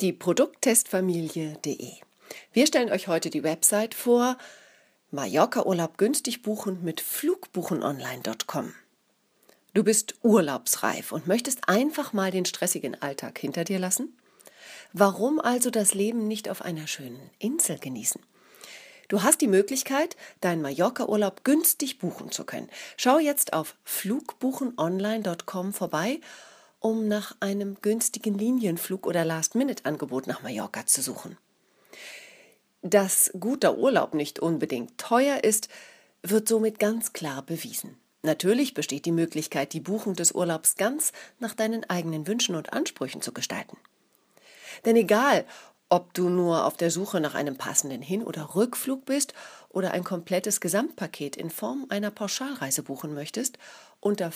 Die Produkttestfamilie.de. Wir stellen euch heute die Website vor Mallorca-Urlaub günstig buchen mit flugbuchenonline.com. Du bist urlaubsreif und möchtest einfach mal den stressigen Alltag hinter dir lassen? Warum also das Leben nicht auf einer schönen Insel genießen? Du hast die Möglichkeit, deinen Mallorca-Urlaub günstig buchen zu können. Schau jetzt auf flugbuchenonline.com vorbei um nach einem günstigen Linienflug oder Last-Minute-Angebot nach Mallorca zu suchen. Dass guter Urlaub nicht unbedingt teuer ist, wird somit ganz klar bewiesen. Natürlich besteht die Möglichkeit, die Buchung des Urlaubs ganz nach deinen eigenen Wünschen und Ansprüchen zu gestalten. Denn egal, ob du nur auf der Suche nach einem passenden Hin- oder Rückflug bist oder ein komplettes Gesamtpaket in Form einer Pauschalreise buchen möchtest, unter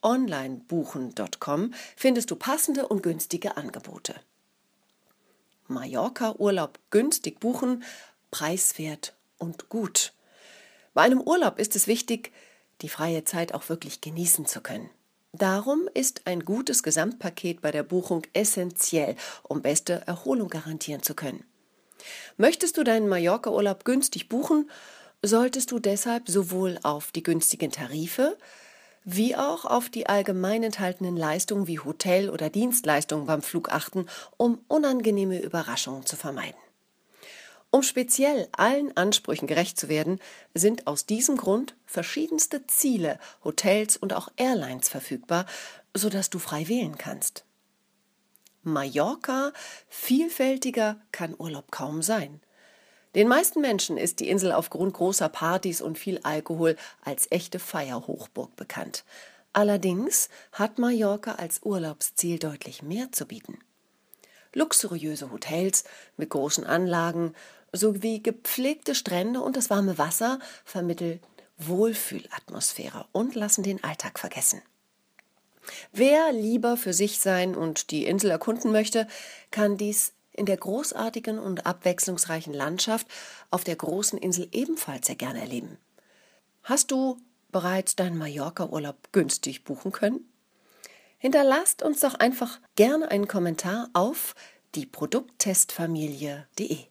flugonlinebuchen.com findest du passende und günstige Angebote. Mallorca Urlaub günstig buchen, preiswert und gut. Bei einem Urlaub ist es wichtig, die freie Zeit auch wirklich genießen zu können. Darum ist ein gutes Gesamtpaket bei der Buchung essentiell, um beste Erholung garantieren zu können. Möchtest du deinen Mallorca-Urlaub günstig buchen, solltest du deshalb sowohl auf die günstigen Tarife wie auch auf die allgemein enthaltenen Leistungen wie Hotel- oder Dienstleistungen beim Flug achten, um unangenehme Überraschungen zu vermeiden. Um speziell allen Ansprüchen gerecht zu werden, sind aus diesem Grund verschiedenste Ziele, Hotels und auch Airlines verfügbar, sodass du frei wählen kannst. Mallorca, vielfältiger kann Urlaub kaum sein. Den meisten Menschen ist die Insel aufgrund großer Partys und viel Alkohol als echte Feierhochburg bekannt. Allerdings hat Mallorca als Urlaubsziel deutlich mehr zu bieten. Luxuriöse Hotels mit großen Anlagen sowie gepflegte Strände und das warme Wasser vermitteln Wohlfühlatmosphäre und lassen den Alltag vergessen. Wer lieber für sich sein und die Insel erkunden möchte, kann dies in der großartigen und abwechslungsreichen Landschaft auf der großen Insel ebenfalls sehr gerne erleben. Hast du bereits deinen Mallorca-Urlaub günstig buchen können? Hinterlasst uns doch einfach gerne einen Kommentar auf die Produkttestfamilie.de.